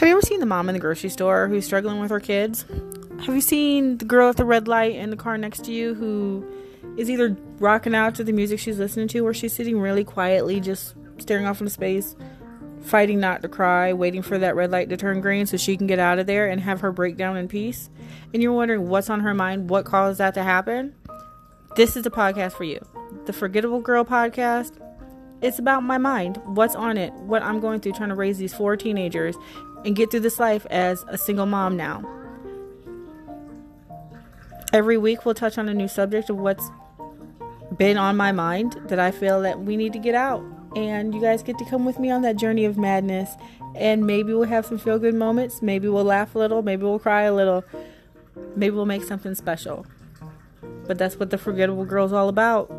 Have you ever seen the mom in the grocery store who's struggling with her kids? Have you seen the girl at the red light in the car next to you who is either rocking out to the music she's listening to or she's sitting really quietly just staring off into space, fighting not to cry, waiting for that red light to turn green so she can get out of there and have her breakdown in peace? And you're wondering what's on her mind, what caused that to happen? This is the podcast for you. The Forgettable Girl podcast. It's about my mind, what's on it, what I'm going through trying to raise these four teenagers and get through this life as a single mom now. Every week we'll touch on a new subject of what's been on my mind that I feel that we need to get out. And you guys get to come with me on that journey of madness. And maybe we'll have some feel good moments. Maybe we'll laugh a little. Maybe we'll cry a little. Maybe we'll make something special. But that's what the Forgettable Girl's all about.